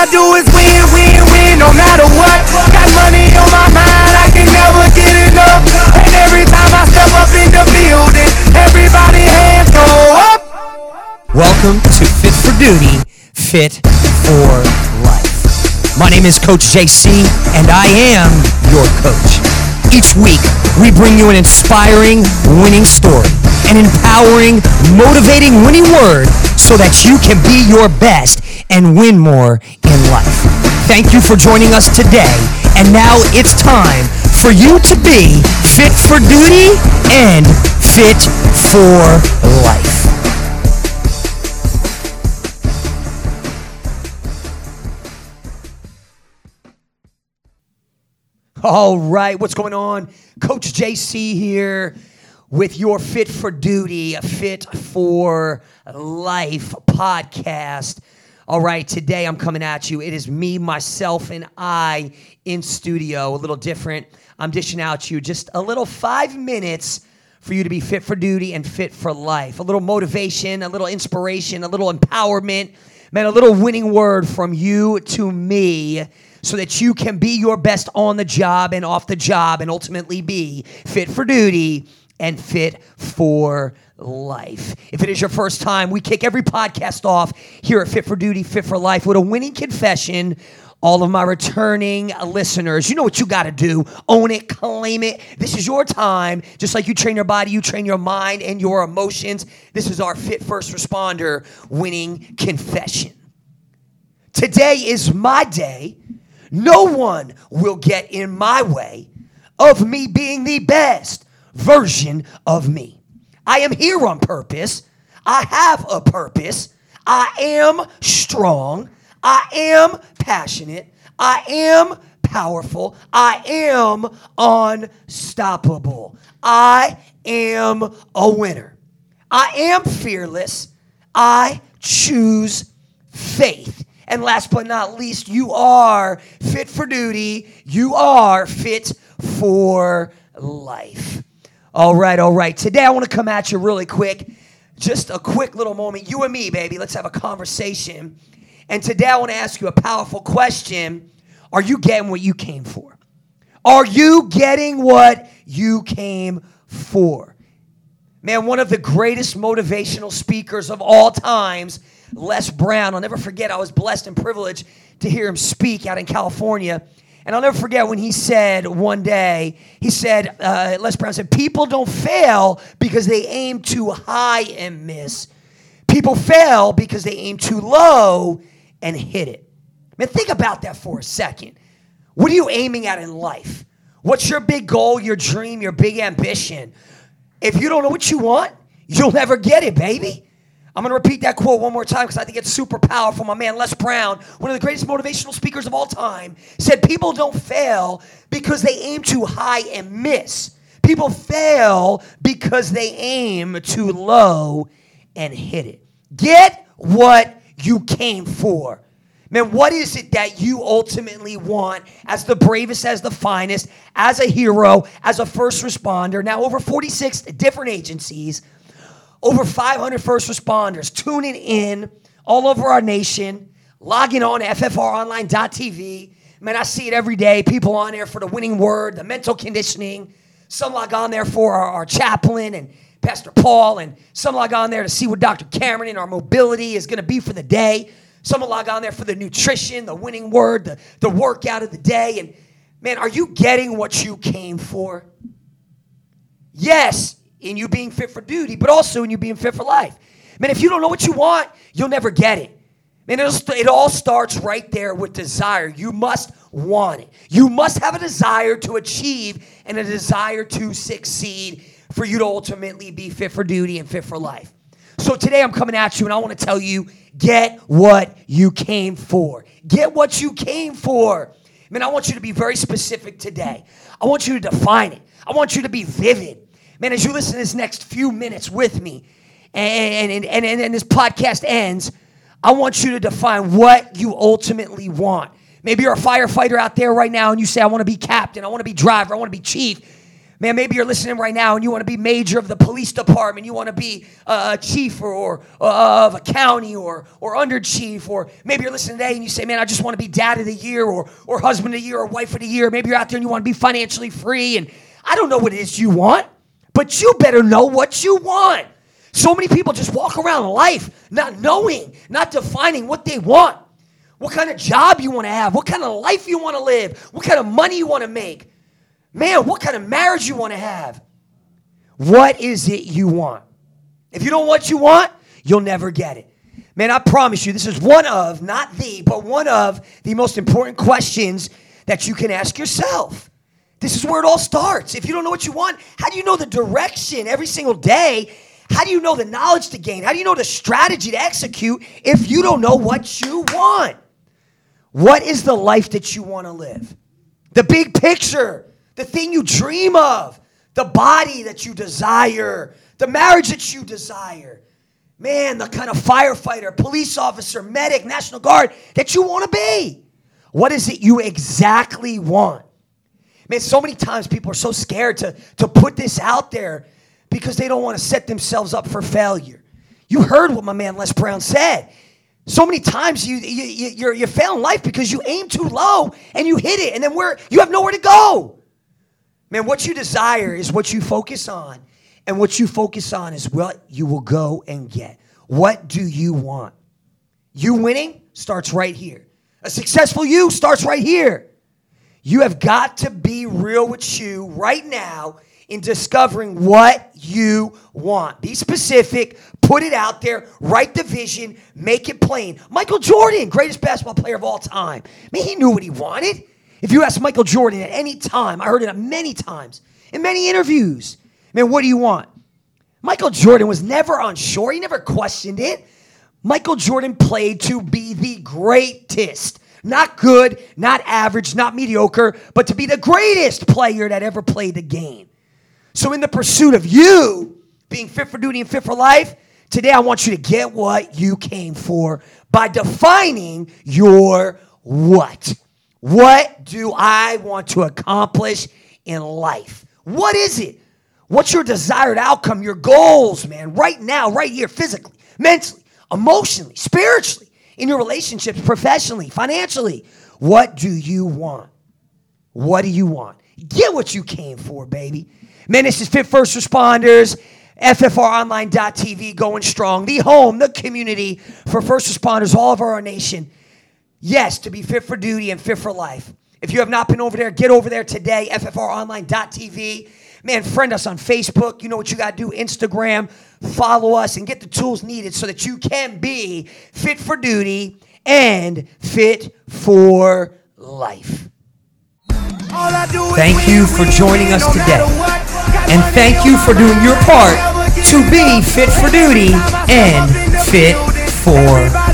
I do is win, win, win, no matter what. Got money on my mind, I can never get enough. And every time I step up in the building, everybody hands go up. Welcome to Fit for Duty, Fit for Life. My name is Coach JC, and I am your coach. Each week, we bring you an inspiring winning story, an empowering, motivating winning word so that you can be your best and win more in life. Thank you for joining us today, and now it's time for you to be fit for duty and fit for life. All right, what's going on? Coach JC here with your Fit for Duty, Fit for Life podcast. All right, today I'm coming at you. It is me, myself, and I in studio, a little different. I'm dishing out to you just a little five minutes for you to be fit for duty and fit for life. A little motivation, a little inspiration, a little empowerment, man, a little winning word from you to me so that you can be your best on the job and off the job and ultimately be fit for duty and fit for life. If it is your first time, we kick every podcast off here at Fit for Duty, Fit for Life with a winning confession. All of my returning listeners, you know what you got to do. Own it, claim it. This is your time. Just like you train your body, you train your mind and your emotions. This is our Fit First Responder winning confession. Today is my day no one will get in my way of me being the best version of me. I am here on purpose. I have a purpose. I am strong. I am passionate. I am powerful. I am unstoppable. I am a winner. I am fearless. I choose faith. And last but not least, you are fit for duty. You are fit for life. All right, all right. Today I want to come at you really quick. Just a quick little moment. You and me, baby. Let's have a conversation. And today I want to ask you a powerful question Are you getting what you came for? Are you getting what you came for? Man, one of the greatest motivational speakers of all times Les Brown. I'll never forget, I was blessed and privileged to hear him speak out in California. And I'll never forget when he said one day, he said, uh, Les Brown said, People don't fail because they aim too high and miss. People fail because they aim too low and hit it. Man, think about that for a second. What are you aiming at in life? What's your big goal, your dream, your big ambition? If you don't know what you want, you'll never get it, baby. I'm going to repeat that quote one more time because I think it's super powerful. My man Les Brown, one of the greatest motivational speakers of all time, said people don't fail because they aim too high and miss. People fail because they aim too low and hit it. Get what you came for. Man, what is it that you ultimately want as the bravest, as the finest, as a hero, as a first responder? Now, over 46 different agencies over 500 first responders tuning in all over our nation, logging on to ffronline.tv. Man, I see it every day. People on there for the winning word, the mental conditioning. Some log on there for our, our chaplain and Pastor Paul, and some log on there to see what Dr. Cameron and our mobility is going to be for the day. Some log on there for the nutrition, the winning word, the, the workout of the day. And man, are you getting what you came for? Yes, in you being fit for duty, but also in you being fit for life. Man, if you don't know what you want, you'll never get it. Man, it all starts right there with desire. You must want it. You must have a desire to achieve and a desire to succeed for you to ultimately be fit for duty and fit for life. So today I'm coming at you and I want to tell you get what you came for. Get what you came for. Man, I want you to be very specific today. I want you to define it. I want you to be vivid. Man, as you listen to this next few minutes with me and, and, and, and, this podcast ends, I want you to define what you ultimately want. Maybe you're a firefighter out there right now and you say, I want to be captain, I want to be driver, I want to be chief. Man, maybe you're listening right now and you want to be major of the police department. You want to be a chief or, or uh, of a county or, or under chief. Or maybe you're listening today and you say, man, I just want to be dad of the year or, or husband of the year or wife of the year. Maybe you're out there and you want to be financially free. And I don't know what it is you want, but you better know what you want. So many people just walk around life not knowing, not defining what they want. What kind of job you want to have, what kind of life you want to live, what kind of money you want to make. Man, what kind of marriage you want to have? What is it you want? If you don't know what you want, you'll never get it. Man, I promise you, this is one of, not the, but one of the most important questions that you can ask yourself. This is where it all starts. If you don't know what you want, how do you know the direction every single day? How do you know the knowledge to gain? How do you know the strategy to execute if you don't know what you want? What is the life that you want to live? The big picture the thing you dream of, the body that you desire, the marriage that you desire. Man, the kind of firefighter, police officer, medic, National Guard that you want to be. What is it you exactly want? Man, so many times people are so scared to, to put this out there because they don't want to set themselves up for failure. You heard what my man Les Brown said. So many times you, you, you, you fail in life because you aim too low and you hit it, and then where you have nowhere to go. Man, what you desire is what you focus on. And what you focus on is what you will go and get. What do you want? You winning starts right here. A successful you starts right here. You have got to be real with you right now in discovering what you want. Be specific, put it out there, write the vision, make it plain. Michael Jordan, greatest basketball player of all time. I mean, he knew what he wanted. If you ask Michael Jordan at any time, I heard it many times in many interviews, man, what do you want? Michael Jordan was never unsure. He never questioned it. Michael Jordan played to be the greatest. Not good, not average, not mediocre, but to be the greatest player that ever played the game. So, in the pursuit of you being fit for duty and fit for life, today I want you to get what you came for by defining your what. What do I want to accomplish in life? What is it? What's your desired outcome, your goals, man, right now, right here, physically, mentally, emotionally, spiritually, in your relationships, professionally, financially? What do you want? What do you want? Get what you came for, baby. Man, this is Fit First Responders, FFROnline.tv, going strong, the home, the community for first responders all over our nation. Yes, to be fit for duty and fit for life. If you have not been over there, get over there today, ffronline.tv. Man, friend us on Facebook. You know what you got to do Instagram. Follow us and get the tools needed so that you can be fit for duty and fit for life. Thank you for joining us today. And thank you for doing your part to be fit for duty and fit for